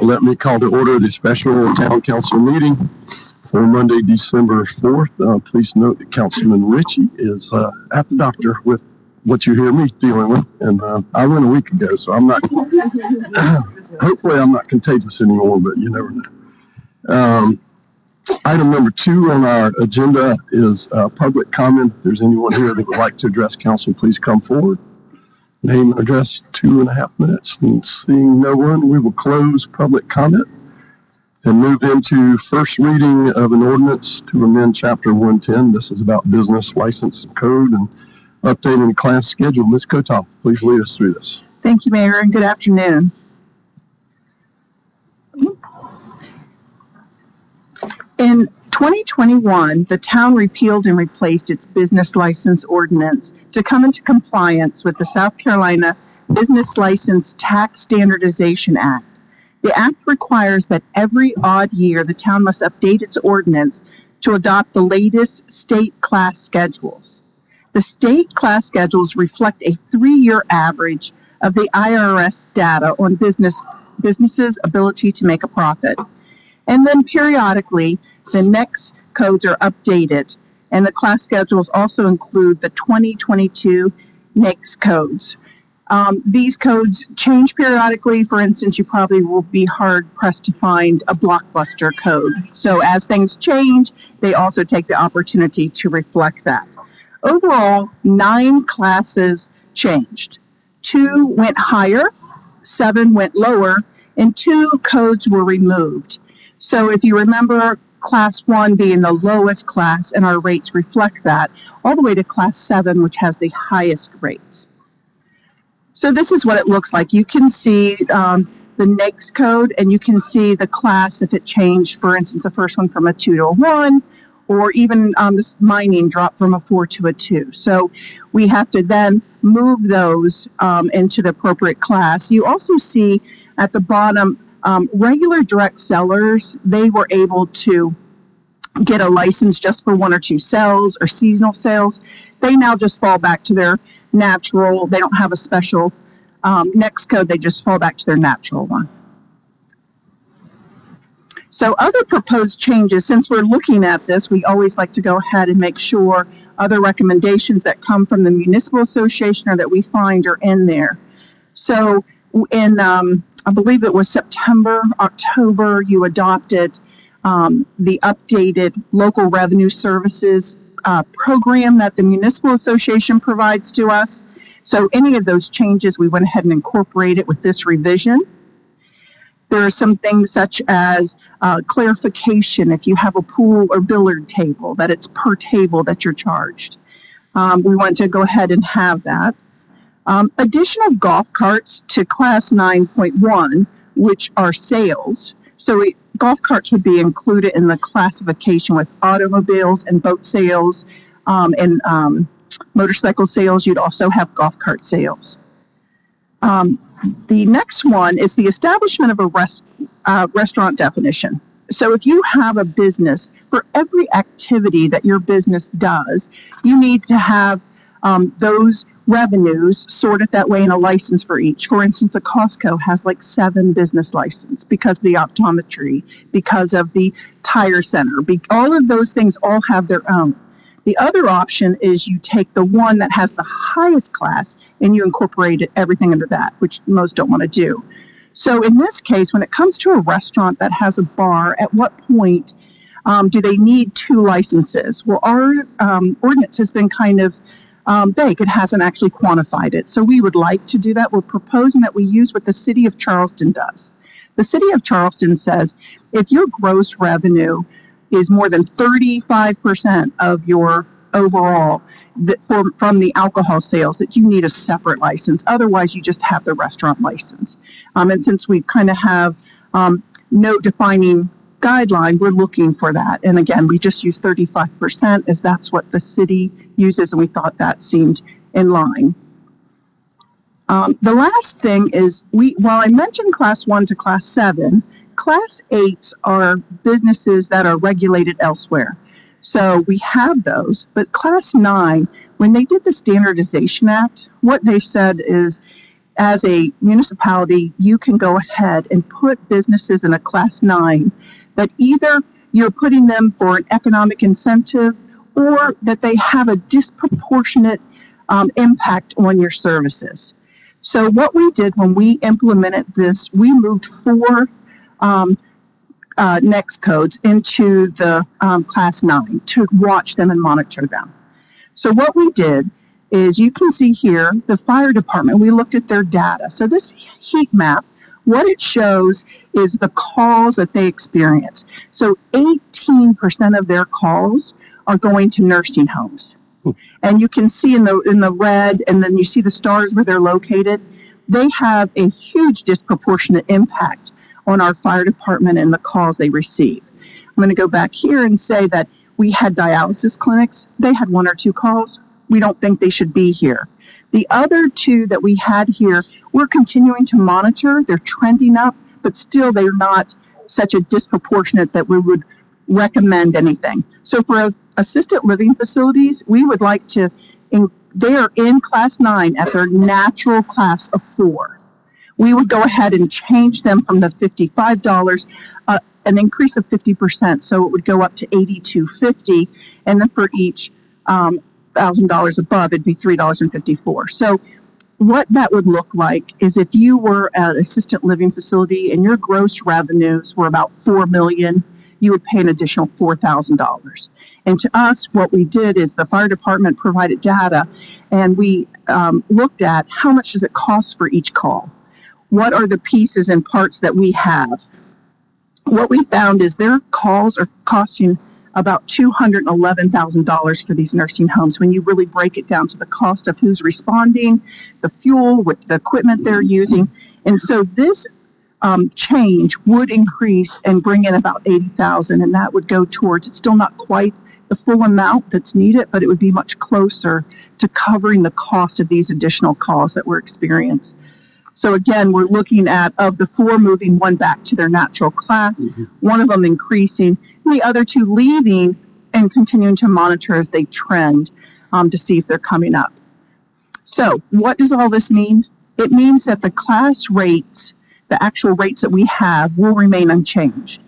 Let me call to order the special town council meeting for Monday, December 4th. Uh, please note that Councilman Ritchie is, uh, at the doctor with what you hear me dealing with. And, uh, I went a week ago, so I'm not, hopefully I'm not contagious anymore, but you never know. Um, item number two on our agenda is, uh, public comment. If there's anyone here that would like to address council, please come forward. Name and address, two and a half minutes. And seeing no one, we will close public comment and move into first reading of an ordinance to amend chapter 110. This is about business license and code and updating the class schedule. Ms. Kotoff, please lead us through this. Thank you, Mayor, and good afternoon. In 2021, the town repealed and replaced its business license ordinance to come into compliance with the South Carolina Business License Tax Standardization Act. The act requires that every odd year the town must update its ordinance to adopt the latest state class schedules. The state class schedules reflect a three-year average of the IRS data on business businesses' ability to make a profit. And then periodically, the NAICS codes are updated, and the class schedules also include the 2022 NAICS codes. Um, these codes change periodically. For instance, you probably will be hard pressed to find a blockbuster code. So as things change, they also take the opportunity to reflect that. Overall, nine classes changed. Two went higher, seven went lower, and two codes were removed. So if you remember class one being the lowest class, and our rates reflect that, all the way to class seven, which has the highest rates. So this is what it looks like. You can see um, the NAICS code, and you can see the class if it changed, for instance, the first one from a two to a one, or even um, this mining dropped from a four to a two. So we have to then move those um, into the appropriate class. You also see at the bottom um, regular direct sellers, they were able to get a license just for one or two sales or seasonal sales. They now just fall back to their natural, they don't have a special um, NAICS code, they just fall back to their natural one. So other proposed changes, since we're looking at this, we always like to go ahead and make sure other recommendations that come from the municipal association or that we find are in there. So in, um, I believe it was September, October, you adopted um, the updated local revenue services uh, program that the municipal association provides to us. So any of those changes, we went ahead and incorporated with this revision. There are some things such as uh, clarification if you have a pool or billiard table, that it's per table that you're charged. Um, we want to go ahead and have that. Um, additional golf carts to class 9.1, which are sales. So we, golf carts would be included in the classification with automobiles and boat sales um, and um, motorcycle sales. You'd also have golf cart sales. Um, the next one is the establishment of a uh, restaurant definition. So if you have a business, for every activity that your business does, you need to have um, those revenues sorted that way in a license for each. For instance, a Costco has like seven business license because of the optometry, because of the tire center. Be- all of those things all have their own. The other option is you take the one that has the highest class and you incorporate everything under that, which most don't want to do. So in this case, when it comes to a restaurant that has a bar, at what point um, do they need two licenses? Well, our um, ordinance has been kind of um, vague. It hasn't actually quantified it. So we would like to do that. We're proposing that we use what the city of Charleston does. The city of Charleston says if your gross revenue is more than 35% of your overall that from, from the alcohol sales that you need a separate license. Otherwise, you just have the restaurant license. Um, and since we kind of have um, no defining guideline, we're looking for that. And again, we just use 35% as that's what the city uses, and we thought that seemed in line. Um, the last thing is we while I mentioned class one to class seven, class eights are businesses that are regulated elsewhere. So we have those, but class nine, when they did the Standardization Act, what they said is as a municipality, you can go ahead and put businesses in a class nine that either you're putting them for an economic incentive or that they have a disproportionate um, impact on your services. So, what we did when we implemented this, we moved four um, uh, NAICS codes into the um, class nine to watch them and monitor them. So, what we did is you can see here the fire department, we looked at their data. So, this heat map, what it shows is the calls that they experience. So, 18% of their calls are going to nursing homes. Hmm. And you can see in the in the red, and then you see the stars where they're located. They have a huge disproportionate impact on our fire department and the calls they receive. I'm going to go back here and say that we had dialysis clinics. They had one or two calls. We don't think they should be here. The other two that we had here, we're continuing to monitor. They're trending up, but still they're not such a disproportionate that we would recommend anything. So for assisted living facilities, we would like to, in, they are in class nine at their natural class of four. We would go ahead and change them from the $55, uh, an increase of 50%. So it would go up to 82.50, and then for each um, thousand dollars above, it'd be three dollars and fifty-four. So what that would look like is if you were at assisted living facility and your gross revenues were about four million, you would pay an additional four thousand dollars. And to us, what we did is the fire department provided data, and we um, looked at how much does it cost for each call. What are the pieces and parts that we have? What we found is their calls are costing about $211,000 for these nursing homes when you really break it down to the cost of who's responding, the fuel, with the equipment they're using. And so this um, change would increase and bring in about 80,000 and that would go towards it's still not quite the full amount that's needed, but it would be much closer to covering the cost of these additional calls that we're experiencing. So again, we're looking at of the four moving one back to their natural class, mm-hmm. one of them increasing, the other two leaving and continuing to monitor as they trend um, to see if they're coming up. So what does all this mean? It means that the class rates, the actual rates that we have, will remain unchanged.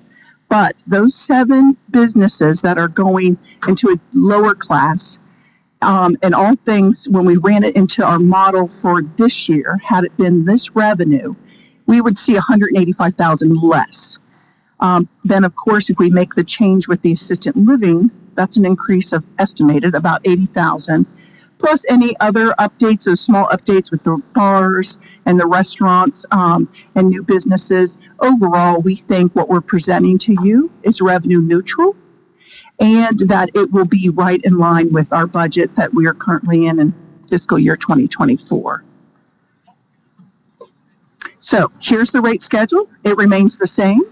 But those seven businesses that are going into a lower class um, and all things, when we ran it into our model for this year, had it been this revenue, we would see 185,000 less. Um, then, of course, if we make the change with the assistant living, that's an increase of estimated about 80,000, plus any other updates, those small updates with the bars and the restaurants um, and new businesses. Overall, we think what we're presenting to you is revenue neutral and that it will be right in line with our budget that we are currently in in fiscal year 2024. So here's the rate schedule. It remains the same.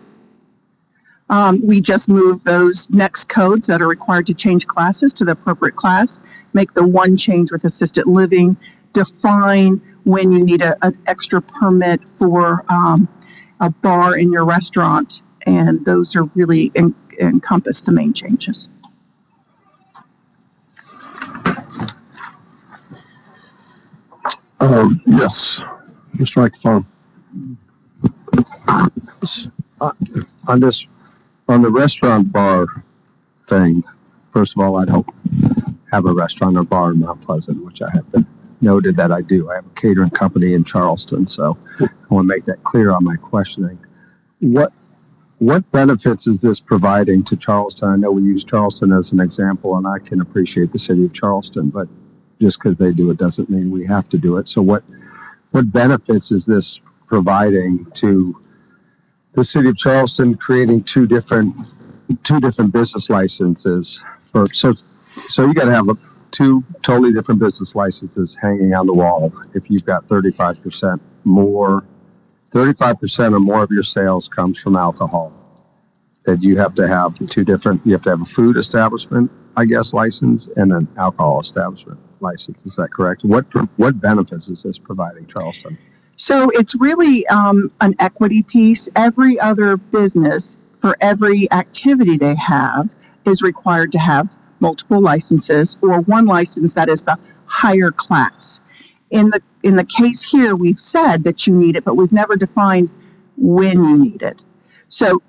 Um, we just move those NAICS codes that are required to change classes to the appropriate class, make the one change with assisted living, define when you need an extra permit for um, a bar in your restaurant, and those are really in, encompass the main changes. Um, yes, Mr. Microphone. Uh, on this, on the restaurant bar thing, first of all, I don't have a restaurant or bar in Mount Pleasant, which I have been noted that I do. I have a catering company in Charleston, so I want to make that clear on my questioning. What what benefits is this providing to Charleston? I know we use Charleston as an example, and I can appreciate the city of Charleston, but just because they do it doesn't mean we have to do it. So, what what benefits is this providing to the city of Charleston, creating two different two different business licenses for so so you got to have a, two totally different business licenses hanging on the wall if you've got 35% more 35% or more of your sales comes from alcohol. That you have to have two different, you have to have a food establishment, I guess, license and an alcohol establishment license. Is that correct? What, what benefits is this providing Charleston? So it's really um, an equity piece. Every other business, for every activity they have, is required to have multiple licenses or one license that is the higher class. in the, in the case here, we've said that you need it, but we've never defined when you need it. So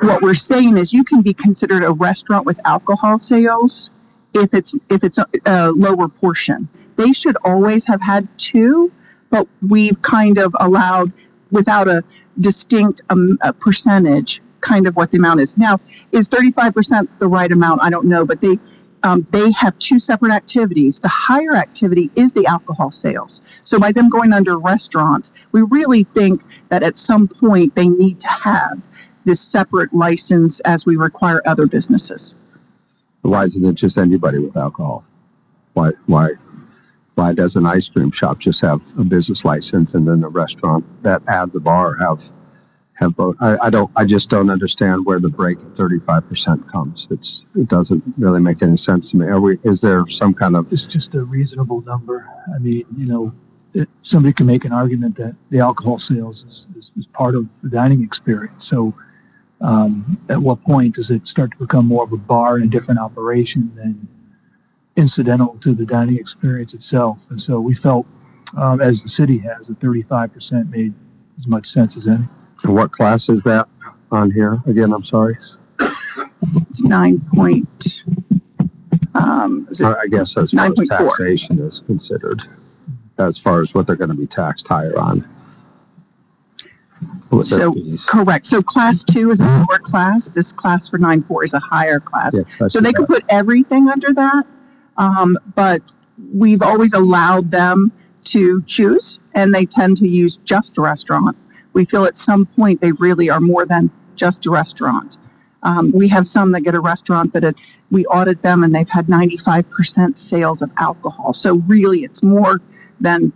what we're saying is you can be considered a restaurant with alcohol sales if it's, if it's a, a lower portion. They should always have had two, but we've kind of allowed without a distinct um, a percentage kind of what the amount is. Now, is 35% the right amount? I don't know, but they um, they have two separate activities. The higher activity is the alcohol sales. So by them going under restaurants, we really think that at some point they need to have this separate license as we require other businesses. Why isn't it just anybody with alcohol? Why, why, why does an ice cream shop just have a business license and then a restaurant that adds a bar have, have both? I, I don't, I just don't understand where the break at thirty-five percent comes. It's, it doesn't really make any sense to me. Are we, is there some kind of, It's just a reasonable number. I mean, you know, it, somebody can make an argument that the alcohol sales is, is, is part of the dining experience. So, um, at what point does it start to become more of a bar and a different operation than incidental to the dining experience itself? And so we felt, um, as the city has, that 35% made as much sense as any. For what class is that on here? Again, I'm sorry. It's nine point, um, is it I I guess as far as 9.4. taxation is considered, as far as what they're gonna be taxed higher on. With their So- fees. correct. So class two is a lower class. This class for nine four is a higher class. Yeah, that's So they too could put everything under that, um, but we've always allowed them to choose, and they tend to use just a restaurant. We feel at some point they really are more than just a restaurant. Um, we have some that get a restaurant, but it, we audit them and they've had 95% sales of alcohol. So really, it's more than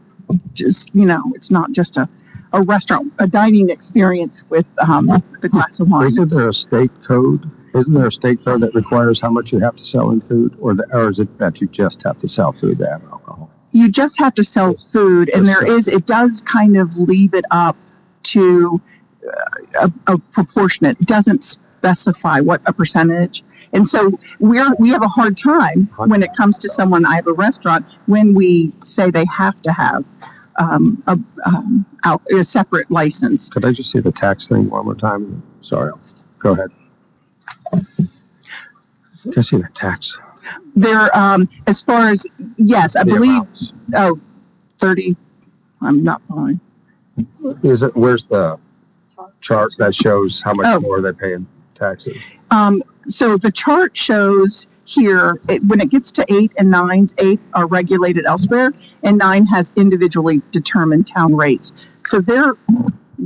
just, you know, it's not just a, a restaurant, a dining experience with um, the glass of wine. Isn't there a state code? Isn't there a state code that requires how much you have to sell in food, or the, or is it that you just have to sell food to have alcohol? you just have to sell food and there is it does kind of leave it up to uh, a, a proportionate it doesn't specify what a percentage and so we're we have a hard time when it comes to someone i have a restaurant when we say they have to have um, a, um, a separate license Could I just see the tax thing one more time? Sorry, go ahead. Can I see the tax? there um, as far as yes i The believe amounts. oh 30 i'm not following Is it, where's the chart that shows how much Oh. more they're paying taxes? Um, so the chart shows here, it, when it gets to eight and nines, eight are regulated elsewhere, and nine has individually determined town rates. So their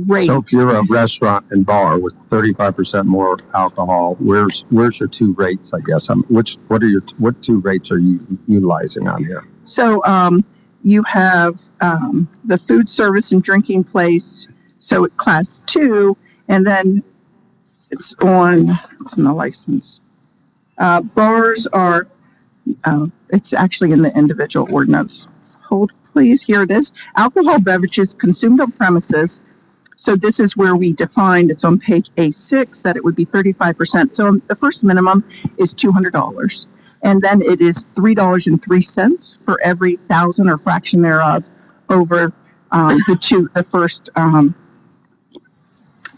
rate, So if you're a restaurant and bar with thirty-five percent more alcohol, where's, where's your two rates, I guess? Um, which, what are your, what two rates are you utilizing on here? so, um, you have, um, the food service and drinking place, so at class two, and then it's on, it's in the license. Uh, bars are, uh, it's actually in the individual ordinance. Hold, please, here it is. Alcohol beverages consumed on premises. So this is where we defined, it's on page A6, that it would be thirty-five percent. So the first minimum is two hundred dollars. And then it is three dollars and three cents for every thousand or fraction thereof over, um, the two, the first, um,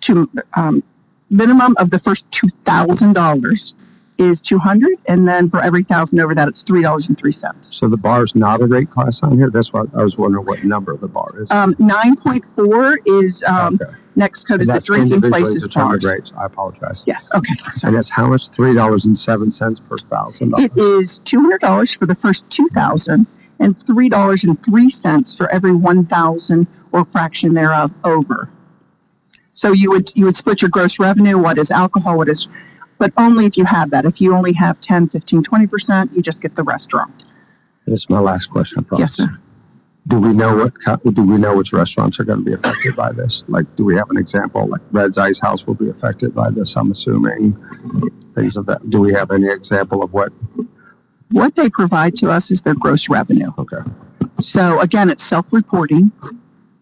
two, um, minimum of the first two thousand dollars is two hundred, and then for every thousand over that, it's three dollars and three cents. So the bar is not a rate class on here? That's what, I was wondering what number the bar is. Um, nine point four is, um, Okay. NAICS code is the drinking places bars. rates. I apologize. Yes, okay, And that's how much? Three dollars and seven cents per thousand it is $200 for the first two thousand and three dollars and three cents for every one thousand or fraction thereof over. So you would, you would split your gross revenue, what is alcohol, what is, but only if you have that. If you only have 10, 15, 20 percent, you just get the restaurant. This is my last question, I promise. Yes, sir. Do we know what, do we know which restaurants are gonna be affected by this? Like, do we have an example, like Red's Ice House will be affected by this, I'm assuming? Things of that, do we have any example of what, What they provide to us is their gross revenue. okay. So again, it's self-reporting.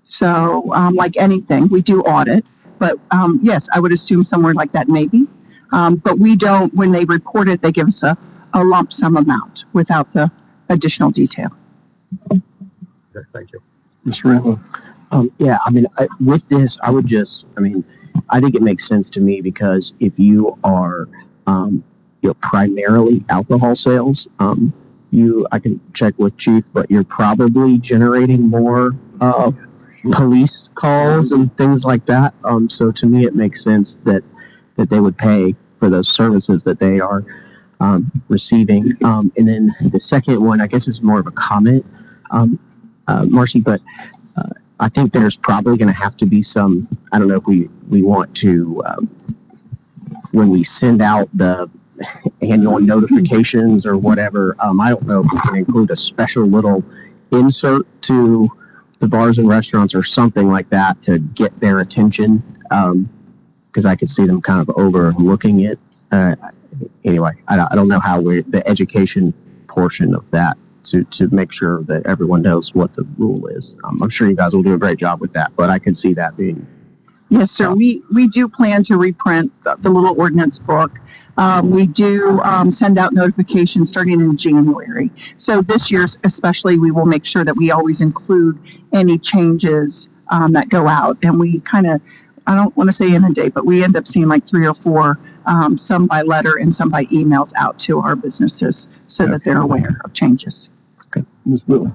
So, um, like anything, we do audit, but, um, yes, I would assume somewhere like that maybe. Um, but we don't, when they report it, they give us a, a lump sum amount without the additional detail. Okay, thank you. Mr. Rambo? Um, yeah, I mean, I, with this, I would just, I mean, I think it makes sense to me because if you are, um, you know, primarily alcohol sales, um, you, I can check with chief, but you're probably generating more, uh, police calls and things like that. Um, so to me, it makes sense that, that they would pay for those services that they are, um, receiving. Um, and then the second one, I guess is more of a comment, um, uh, Marcy, but, uh, I think there's probably going to have to be some. I don't know if we we want to um, when we send out the annual notifications or whatever. Um, I don't know if we can include a special little insert to the bars and restaurants or something like that to get their attention. Because I could see them kind of overlooking it. Uh, anyway, I, don't- I don't know how we the education portion of that to, to make sure that everyone knows what the rule is. Um, I'm sure you guys will do a great job with that, but I can see that being Yes, sir. We, we do plan to reprint the, the little ordinance book. Um, we do, um, send out notifications starting in January. So this year especially, we will make sure that we always include any changes, um, that go out. And we kind of, I don't want to say inundate, but we end up seeing like three or four, um, some by letter and some by emails out to our businesses so that they're aware of changes. Okay, Ms. Whittle?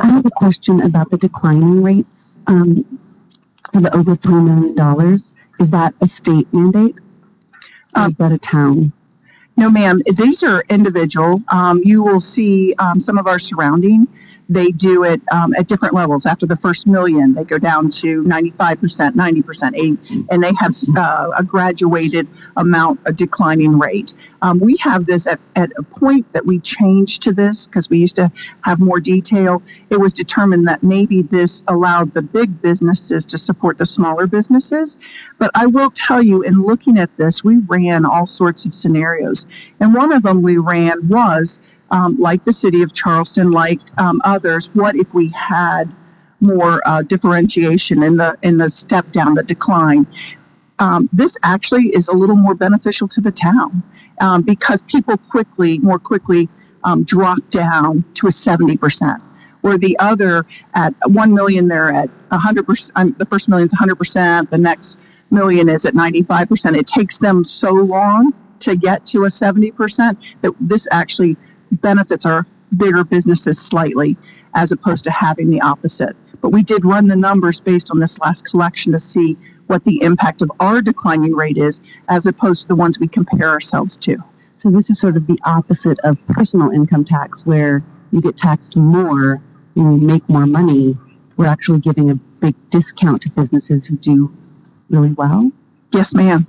I have a question about the declining rates, um, for the over three million dollars. Is that a state mandate? Or Um, is that a town? No, ma'am. These are individual. Um, you will see um, some of our surrounding. They do it um, at different levels. After the first million, they go down to 95%, 90%, 80, and they have uh, a graduated amount, a declining rate. Um, we have this at, at a point that we changed to this because we used to have more detail. It was determined that maybe this allowed the big businesses to support the smaller businesses. But I will tell you, in looking at this, we ran all sorts of scenarios. And one of them we ran was um, like the city of Charleston, like um, others, what if we had more uh, differentiation in the in the step down, the decline? Um, this actually is a little more beneficial to the town um, because people quickly, more quickly, um, drop down to a seventy percent. Where the other at one million, they're at hundred percent. The first million is hundred percent. The next million is at ninety-five percent. It takes them so long to get to a seventy percent that this actually benefits our bigger businesses slightly as opposed to having the opposite. But we did run the numbers based on this last collection to see what the impact of our declining rate is as opposed to the ones we compare ourselves to. So this is sort of the opposite of personal income tax where you get taxed more when you make more money. We're actually giving a big discount to businesses who do really well. Yes, ma'am.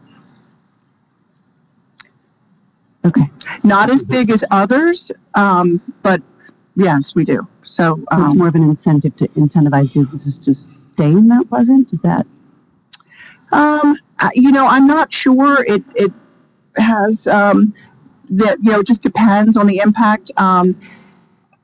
Okay. Not as big as others, um, but yes, we do. So, So it's um, more of an incentive to incentivize businesses to stay in Mount Pleasant? Is that? Um, you know, I'm not sure. It it has um, that you know it just depends on the impact. Um,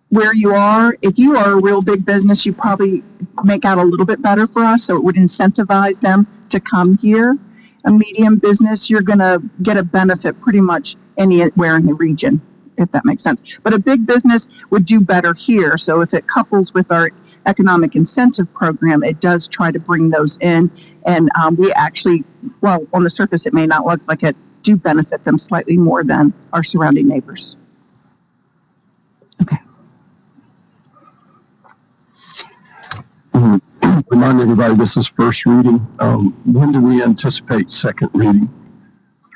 where you are, if you are a real big business, you probably make out a little bit better for us, so it would incentivize them to come here. A medium business, you're gonna get a benefit pretty much anywhere in the region, if that makes sense. But a big business would do better here. So if it couples with our economic incentive program, it does try to bring those in and um, we actually, well, on the surface, it may not look like it, do benefit them slightly more than our surrounding neighbors. Okay. Remind everybody, this is first reading. Um, when do we anticipate second reading?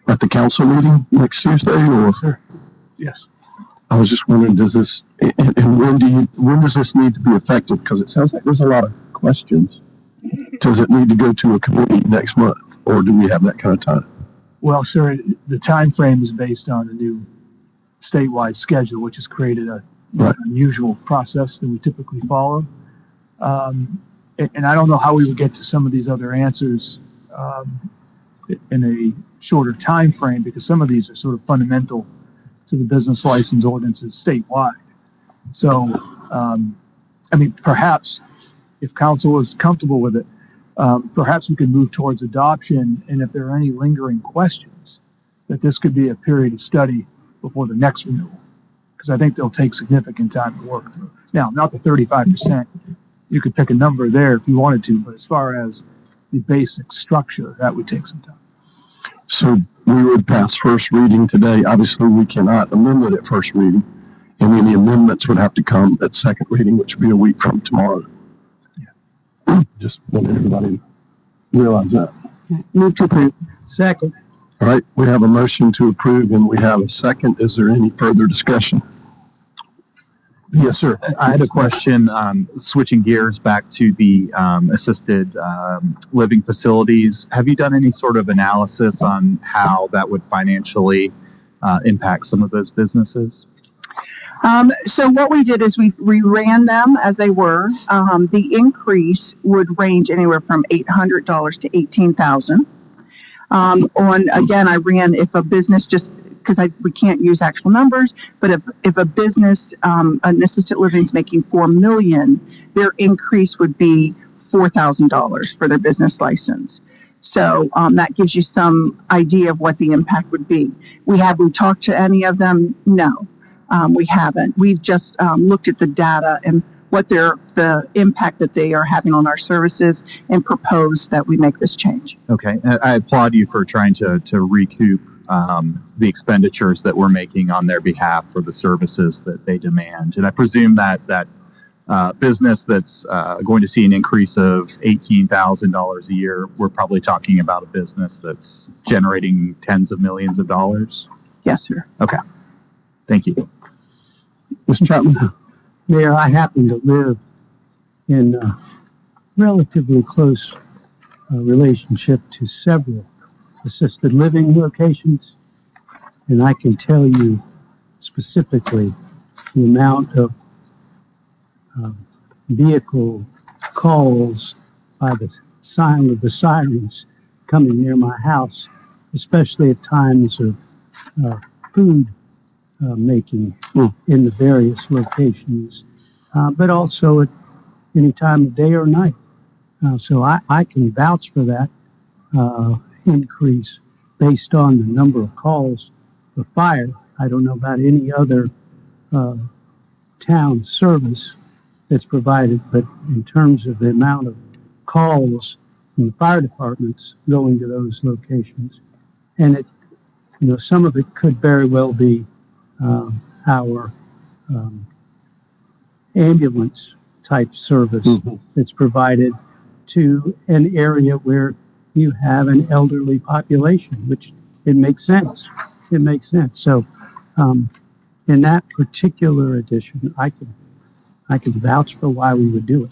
At the council meeting next Tuesday or? Sir? Yes. I was just wondering, does this, and, and when do you, when does this need to be effective? Because it sounds like there's a lot of questions. Does it need to go to a committee next month or do we have that kind of time? Well, sir, the time frame is based on the new statewide schedule, which has created a Right. unusual process that we typically follow. Um, and, and I don't know how we would get to some of these other answers um, in a shorter time frame because some of these are sort of fundamental to the business license ordinances statewide. So, um, I mean, perhaps if council is comfortable with it, um, perhaps we could move towards adoption. And if there are any lingering questions, that this could be a period of study before the next renewal. because I think they'll take significant time to work through. Now, not the thirty-five percent. You could pick a number there if you wanted to, but as far as the basic structure, that would take some time. So we would pass first reading today. Obviously, we cannot amend it at first reading. And any amendments would have to come at second reading, which would be a week from tomorrow. Just want everybody to realize that. Move to approve. Second. All right, we have a motion to approve and we have a second. Is there any further discussion? Yes, sir. I had a question, um, switching gears back to the, um, assisted, um, living facilities. Have you done any sort of analysis on how that would financially, uh, impact some of those businesses? Um, so what we did is we, we ran them as they were. Um, the increase would range anywhere from eight hundred dollars to eighteen thousand. Um, on, again, I ran if a business just, because we can't use actual numbers, but if, if a business, um, an assisted living is making four million, their increase would be four thousand dollars for their business license. So, um, that gives you some idea of what the impact would be. We have, we talked to any of them? No. Um, we haven't. We've just um, looked at the data and what their the impact that they are having on our services and proposed that we make this change. Okay, I I applaud you for trying to, to recoup, um, the expenditures that we're making on their behalf for the services that they demand. And I presume that, that, uh, business that's, uh, going to see an increase of eighteen thousand dollars a year, we're probably talking about a business that's generating tens of millions of dollars. Yes, sir. Okay. Thank you. Mr. Chapman? Mayor, I happen to live in a relatively close uh, relationship to several assisted living locations, and I can tell you specifically the amount of um, vehicle calls by the sound of the sirens coming near my house, especially at times of uh, food uh, making Mm. in the various locations, uh, but also at any time of day or night. Uh, so I, I can vouch for that uh, increase based on the number of calls for fire. I don't know about any other uh, town service that's provided, but in terms of the amount of calls from the fire departments going to those locations, and it, you know, some of it could very well be um, our um, ambulance type service Mhm. that's provided to an area where you have an elderly population, which it makes sense. It makes sense. So, um, in that particular edition, I can, I can vouch for why we would do it.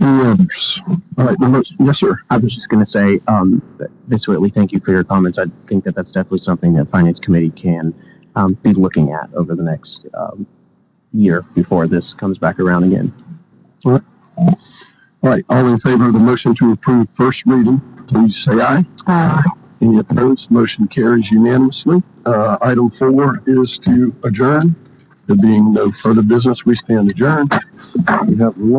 Any others? All right, the motion, yes, sir. I was just going to say, um, Ms. Whitley, thank you for your comments. I think that that's definitely something that Finance Committee can um, be looking at over the next um, year before this comes back around again. All right, all in favor of the motion to approve first reading, please say aye. Aye. Any opposed? Motion carries unanimously. Uh, item four is to adjourn. There being no further business, we stand adjourned. We have one.